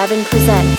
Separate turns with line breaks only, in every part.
11 presents.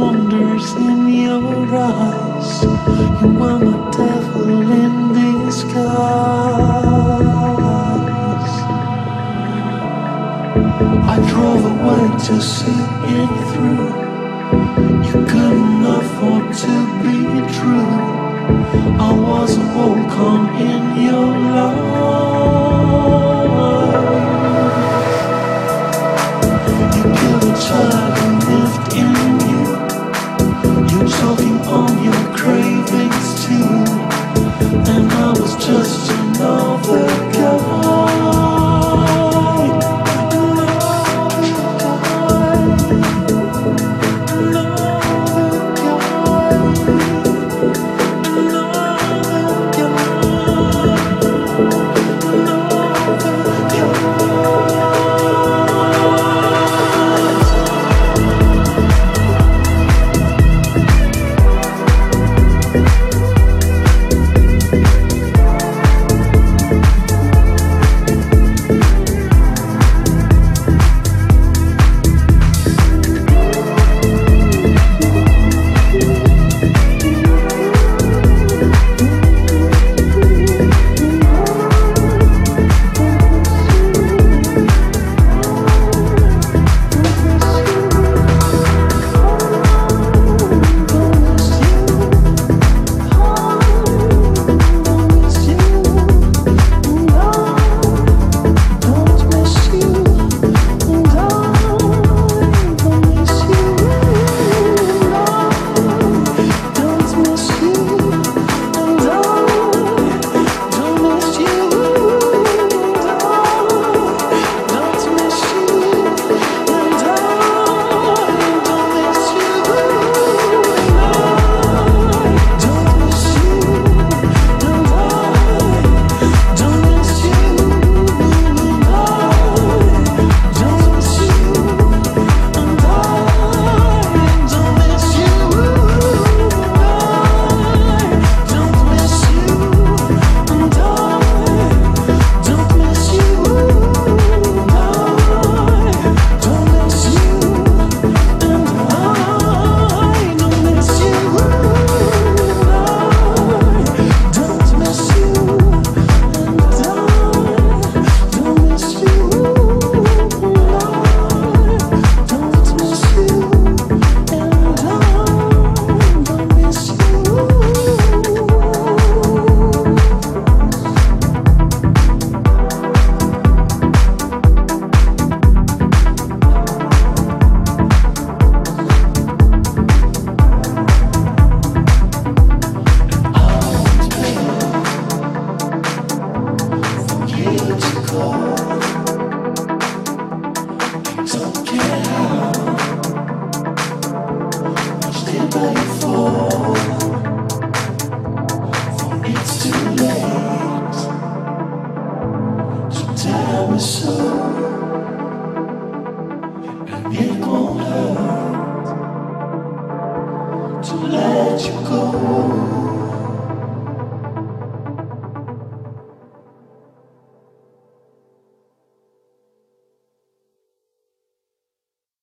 wonders in your eyes. You are my devil in disguise. I drove away to see it through.